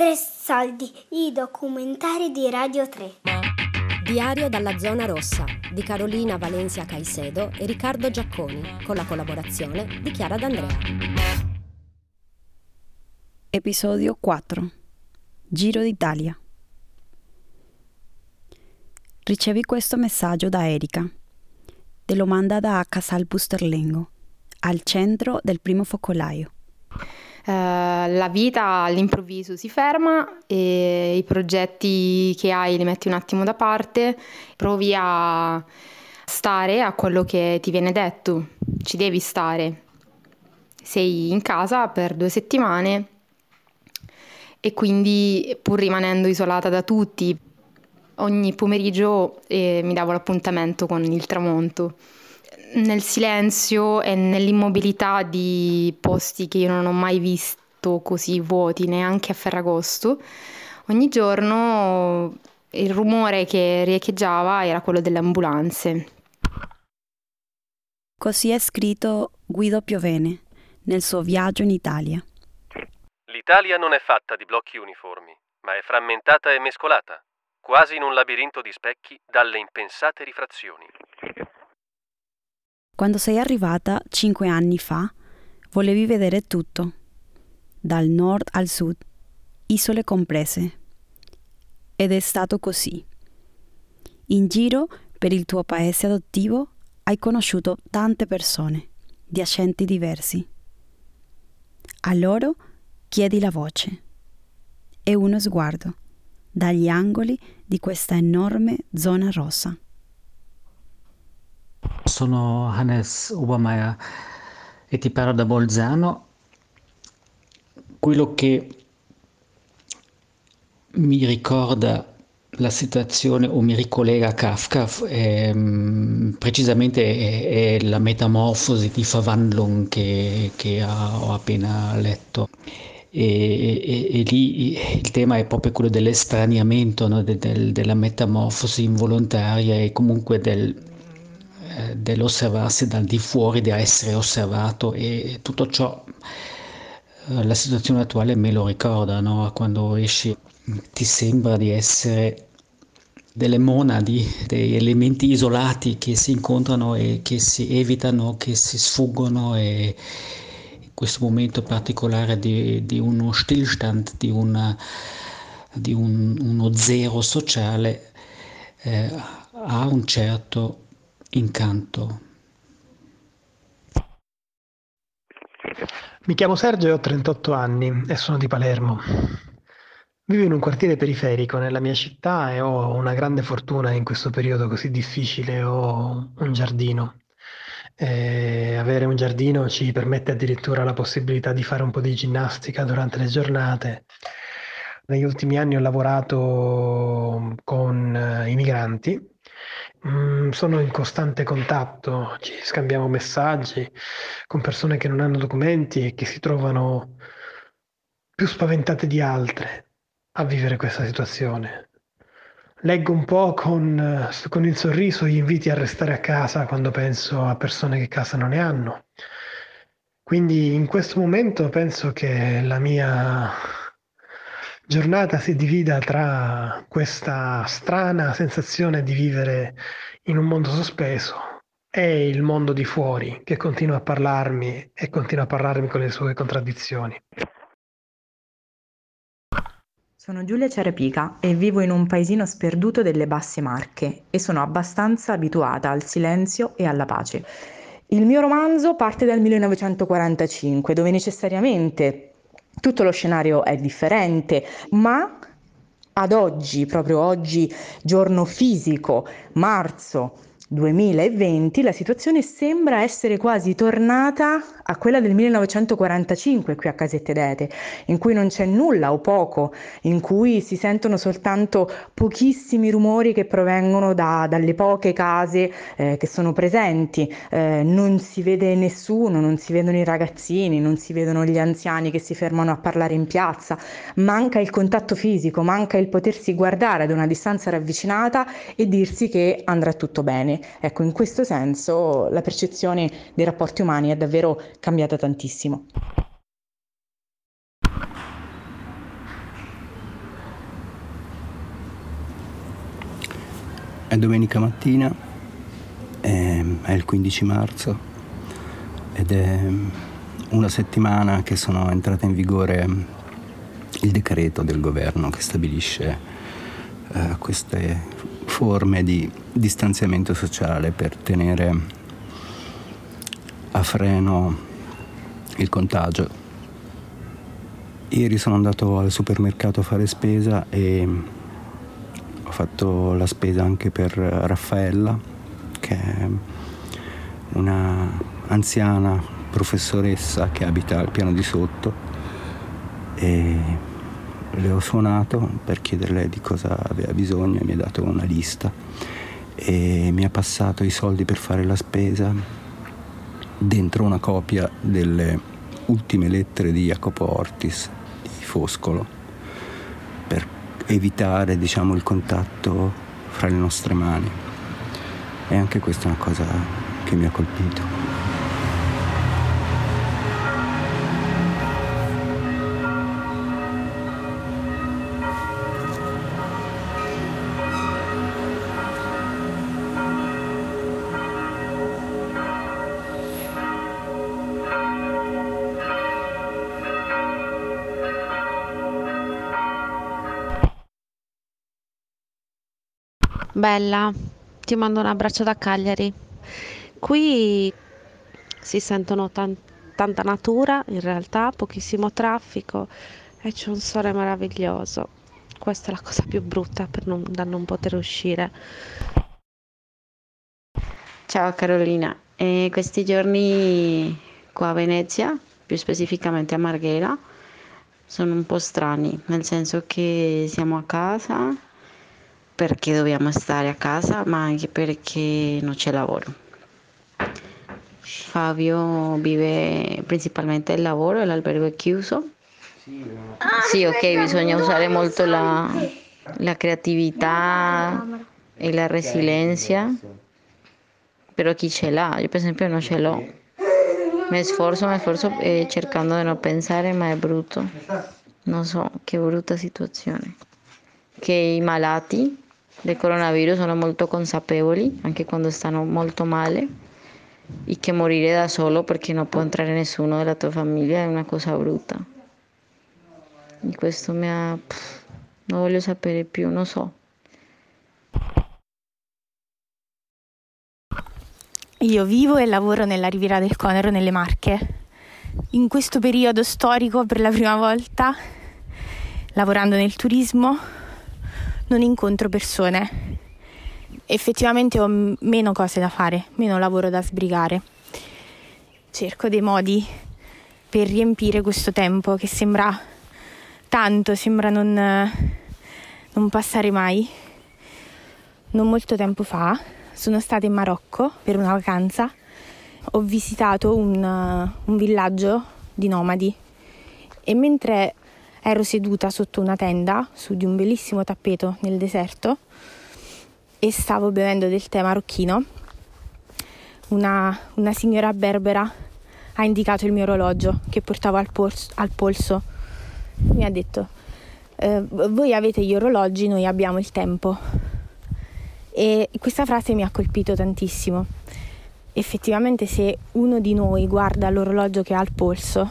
Tre soldi, i documentari di Radio 3. Diario dalla zona rossa di Carolina Valencia Caicedo e Riccardo Giacconi, con la collaborazione di Chiara D'Andrea. Episodio 4 Giro d'Italia Ricevi questo messaggio da Erika. Te lo manda da Casal Busterlengo, al centro del primo focolaio. Uh, la vita all'improvviso si ferma e i progetti che hai li metti un attimo da parte, provi a stare a quello che ti viene detto, ci devi stare. Sei in casa per due settimane e quindi pur rimanendo isolata da tutti, ogni pomeriggio eh, mi davo l'appuntamento con il tramonto. Nel silenzio e nell'immobilità di posti che io non ho mai visto così vuoti, neanche a Ferragosto, ogni giorno il rumore che riecheggiava era quello delle ambulanze. Così è scritto Guido Piovene nel suo viaggio in Italia. L'Italia non è fatta di blocchi uniformi, ma è frammentata e mescolata quasi in un labirinto di specchi dalle impensate rifrazioni. Quando sei arrivata cinque anni fa, volevi vedere tutto, dal nord al sud, isole comprese. Ed è stato così. In giro per il tuo paese adottivo hai conosciuto tante persone di accenti diversi. A loro chiedi la voce e uno sguardo dagli angoli di questa enorme zona rossa. Sono Hannes Obermeier e ti parlo da Bolzano. Quello che mi ricorda la situazione o mi ricollega a Kafka è, mm, precisamente è, è, la metamorfosi di Verwandlung che, che ho appena letto e, e, e, lì il tema è proprio quello dell'estraniamento, no? de, del, della metamorfosi involontaria e comunque del, eh, dell'osservarsi dal di fuori, di essere osservato e tutto ciò, eh, la situazione attuale me lo ricorda, no? quando esci ti sembra di essere delle monadi, degli elementi isolati che si incontrano e che si evitano, che si sfuggono e, questo momento particolare di, di uno stillstand, di, una, di un, uno zero sociale, eh, ha un certo incanto. Mi chiamo Sergio e ho 38 anni e sono di Palermo. Vivo in un quartiere periferico nella mia città e ho una grande fortuna in questo periodo così difficile, ho un giardino. Eh, avere un giardino ci permette addirittura la possibilità di fare un po' di ginnastica durante le giornate. Negli ultimi anni ho lavorato con eh, i migranti, mm, sono in costante contatto, ci scambiamo messaggi con persone che non hanno documenti e che si trovano più spaventate di altre a vivere questa situazione leggo un po' con, con, il sorriso gli inviti a restare a casa quando penso a persone che casa non ne hanno. Quindi in questo momento penso che la mia giornata si divida tra questa strana sensazione di vivere in un mondo sospeso e il mondo di fuori che continua a parlarmi e continua a parlarmi con le sue contraddizioni. Sono Giulia Ciarepica e vivo in un paesino sperduto delle Basse Marche e sono abbastanza abituata al silenzio e alla pace. Il mio romanzo parte dal 1945, dove necessariamente tutto lo scenario è differente, ma ad oggi, proprio oggi, giorno fisico, marzo 2020 la situazione sembra essere quasi tornata a quella del 1945 qui a Casette d'Ete, in cui non c'è nulla o poco, in cui si sentono soltanto pochissimi rumori che provengono da, dalle poche case eh, che sono presenti, eh, non si vede nessuno, non si vedono i ragazzini, non si vedono gli anziani che si fermano a parlare in piazza, manca il contatto fisico, manca il potersi guardare ad una distanza ravvicinata e dirsi che andrà tutto bene. Ecco, in questo senso la percezione dei rapporti umani è davvero cambiata tantissimo. È domenica mattina, ehm, è il 15 marzo ed è ehm, una settimana che sono entrate in vigore ehm, il decreto del governo che stabilisce eh, queste forme di distanziamento sociale per tenere a freno il contagio. Ieri sono andato al supermercato a fare spesa e ho fatto la spesa anche per Raffaella, che è una anziana professoressa che abita al piano di sotto le ho suonato per chiederle di cosa aveva bisogno mi ha dato una lista e mi ha passato i soldi per fare la spesa dentro una copia delle ultime lettere di Jacopo Ortis di Foscolo per evitare diciamo, il contatto fra le nostre mani. E anche questa è una cosa che mi ha colpito. Bella, ti mando un abbraccio da Cagliari. Qui si sentono tan- tanta natura, in realtà, pochissimo traffico e c'è un sole meraviglioso. Questa è la cosa più brutta non, da non poter uscire. Ciao Carolina, e questi giorni qua a Venezia, più specificamente a Marghera, sono un po' strani, nel senso che siamo a casa perché dobbiamo stare a casa, ma anche perché non c'è lavoro. Fabio vive principalmente il lavoro l'albergo è chiuso. Sì, ok, bisogna usare molto la, la creatività e la resilienza, però chi ce l'ha? Io per esempio non ce l'ho. Mi sforzo, mi sforzo eh, cercando di non pensare, ma è brutto. Non so, che brutta situazione. Che i malati del coronavirus sono molto consapevoli, anche quando stanno molto male, e che morire da solo perché non può entrare nessuno della tua famiglia è una cosa brutta. E questo mi ha... Pff, non voglio sapere più, non so. Io vivo e lavoro nella Riviera del Conero, nelle Marche. In questo periodo storico, per la prima volta, lavorando nel turismo, non incontro persone. Effettivamente ho meno cose da fare, meno lavoro da sbrigare. Cerco dei modi per riempire questo tempo che sembra tanto, sembra non, non passare mai. Non molto tempo fa sono stata in Marocco per una vacanza. Ho visitato un, un villaggio di nomadi e mentre ero seduta sotto una tenda su di un bellissimo tappeto nel deserto e stavo bevendo del tè marocchino. Una, una signora berbera ha indicato il mio orologio che portavo al, polso. Al polso. Mi ha detto, eh, voi avete gli orologi, noi abbiamo il tempo. E questa frase mi ha colpito tantissimo. Effettivamente se uno di noi guarda l'orologio che ha al polso,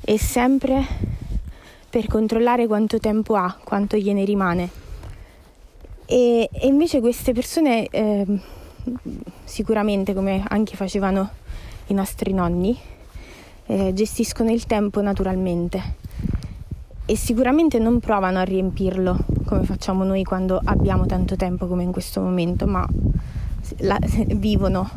è sempre per controllare quanto tempo ha, quanto gliene rimane. E, e invece queste persone, eh, sicuramente come anche facevano i nostri nonni, eh, gestiscono il tempo naturalmente e sicuramente non provano a riempirlo come facciamo noi quando abbiamo tanto tempo come in questo momento, ma la, vivono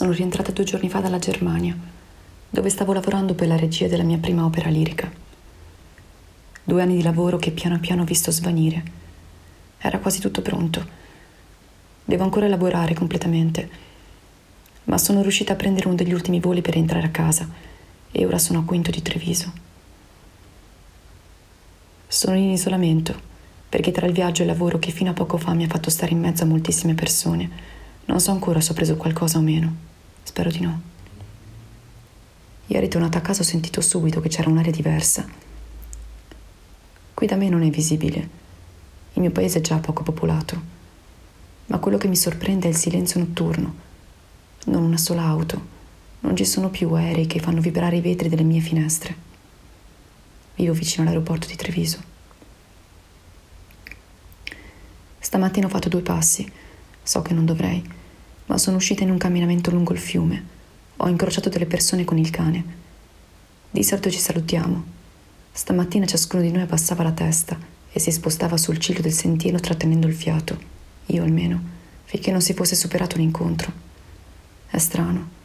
Sono rientrata due giorni fa dalla Germania, dove stavo lavorando per la regia della mia prima opera lirica. Due anni di lavoro che piano piano ho visto svanire. Era quasi tutto pronto. Devo ancora lavorare completamente, ma sono riuscita a prendere uno degli ultimi voli per entrare a casa e ora sono a Quinto di Treviso. Sono in isolamento perché tra il viaggio e il lavoro che fino a poco fa mi ha fatto stare in mezzo a moltissime persone, non so ancora se ho preso qualcosa o meno. Spero di no. Ieri tornata a casa ho sentito subito che c'era un'aria diversa. Qui da me non è visibile. Il mio paese è già poco popolato. Ma quello che mi sorprende è il silenzio notturno. Non una sola auto. Non ci sono più aerei che fanno vibrare i vetri delle mie finestre. Vivo vicino all'aeroporto di Treviso. Stamattina ho fatto due passi. So che non dovrei, ma sono uscita in un camminamento lungo il fiume ho incrociato delle persone con il cane. Di solito ci salutiamo. Stamattina ciascuno di noi abbassava la testa e si spostava sul ciglio del sentiero trattenendo il fiato, io almeno, finché non si fosse superato l'incontro. È strano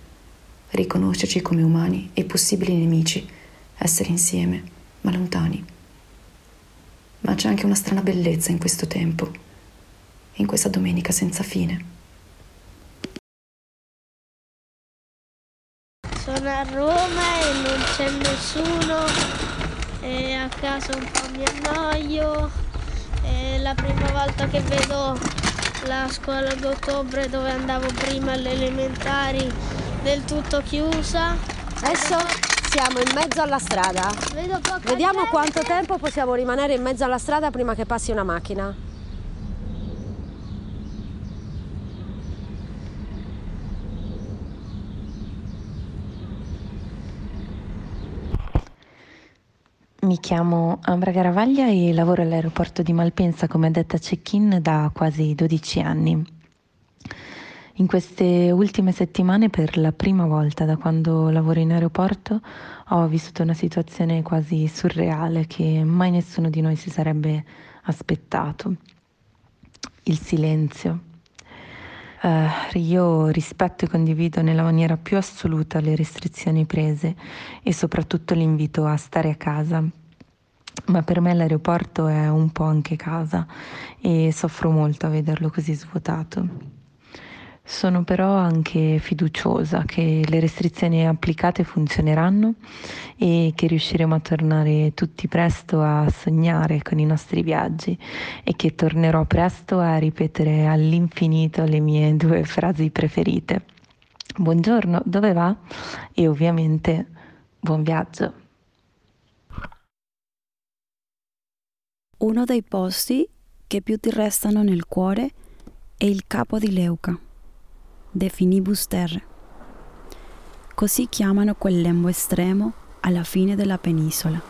riconoscerci come umani e possibili nemici, essere insieme, ma lontani. Ma c'è anche una strana bellezza in questo tempo, in questa domenica senza fine. A Roma e non c'è nessuno e a casa un po' mi annoio. È la prima volta che vedo la scuola d'ottobre dove andavo prima alle elementari del tutto chiusa. Adesso siamo in mezzo alla strada. Vediamo gente. quanto tempo possiamo rimanere in mezzo alla strada prima che passi una macchina. Mi chiamo Ambra Garavaglia e lavoro all'aeroporto di Malpensa come addetta check-in da quasi 12 anni. In queste ultime settimane, per la prima volta da quando lavoro in aeroporto, ho vissuto una situazione quasi surreale che mai nessuno di noi si sarebbe aspettato. Il silenzio. Uh, io rispetto e condivido nella maniera più assoluta le restrizioni prese e soprattutto l'invito a stare a casa. Ma per me l'aeroporto è un po' anche casa e soffro molto a vederlo così svuotato. Sono però anche fiduciosa che le restrizioni applicate funzioneranno e che riusciremo a tornare tutti presto a sognare con i nostri viaggi e che tornerò presto a ripetere all'infinito le mie due frasi preferite. Buongiorno, dove va? E ovviamente buon viaggio. Uno dei posti che più ti restano nel cuore è il capo di Leuca de finibus terre. Così chiamano quel lembo estremo alla fine della penisola.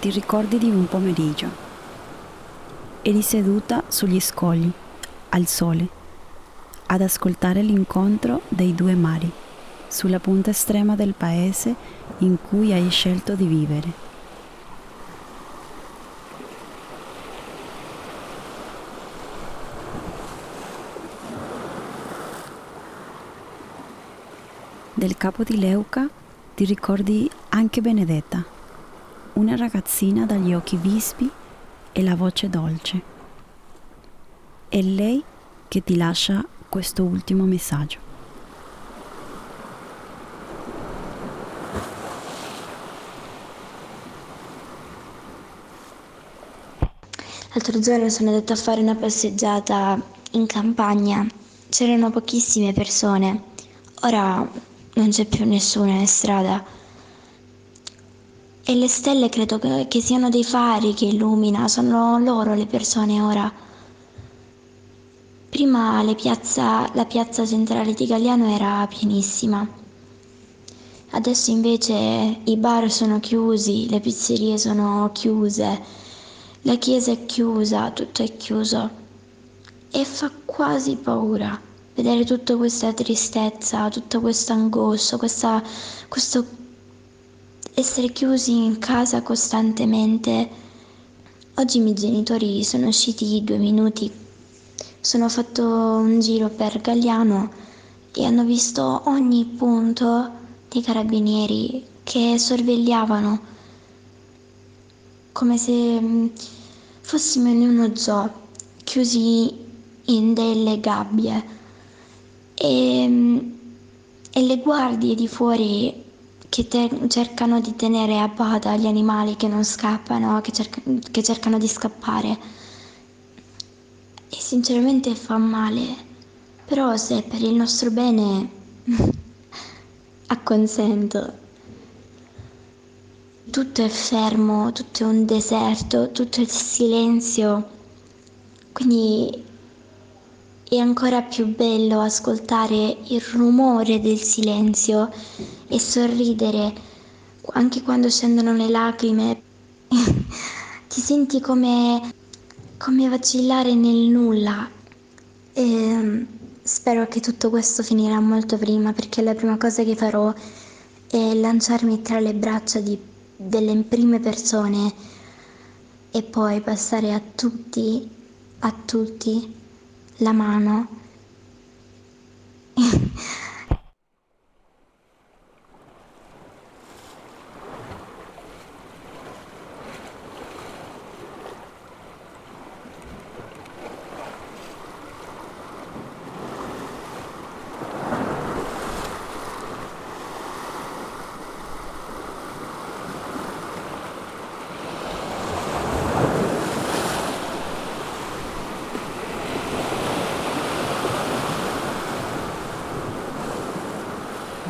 Ti ricordi di un pomeriggio? Eri seduta sugli scogli, al sole, ad ascoltare l'incontro dei due mari, sulla punta estrema del paese in cui hai scelto di vivere. Del capo di Leuca ti ricordi anche Benedetta, una ragazzina dagli occhi vispi e la voce dolce. È lei che ti lascia questo ultimo messaggio. L'altro giorno sono andata a fare una passeggiata in campagna, c'erano pochissime persone. Ora non c'è più nessuno in strada. E le stelle credo che, che siano dei fari che illumina, sono loro le persone ora. Prima piazza, la piazza centrale di Galliano era pienissima. Adesso invece i bar sono chiusi, le pizzerie sono chiuse, la chiesa è chiusa, tutto è chiuso. E fa quasi paura vedere tutta questa tristezza, tutta questa angoscia, questa, questo essere chiusi in casa costantemente. Oggi i miei genitori sono usciti due minuti, sono fatto un giro per Galliano e hanno visto ogni punto dei carabinieri che sorvegliavano come se mm, fossimo in uno zoo, chiusi in delle gabbie e, e le guardie di fuori che te- cercano di tenere a bada gli animali che non scappano, che, cerca- che cercano di scappare. e sinceramente fa male, però se per il nostro bene acconsento. Tutto è fermo, tutto è un deserto, tutto è silenzio, quindi è ancora più bello ascoltare il rumore del silenzio e sorridere anche quando scendono le lacrime. Ti senti come, come vacillare nel nulla. E spero che tutto questo finirà molto prima perché la prima cosa che farò è lanciarmi tra le braccia di, delle prime persone e poi passare a tutti, a tutti la mano.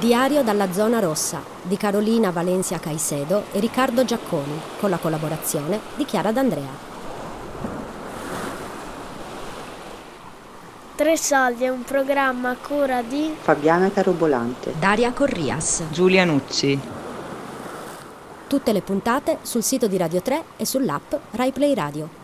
Diario dalla zona rossa di Carolina Valencia Caicedo e Riccardo Giacconi, con la collaborazione di Chiara D'Andrea. Tre soldi è un programma a cura di Fabiana Carobolante, Daria Corrias, Giulia Nucci. Tutte le puntate sul sito di Radio 3 e sull'app RaiPlay Radio.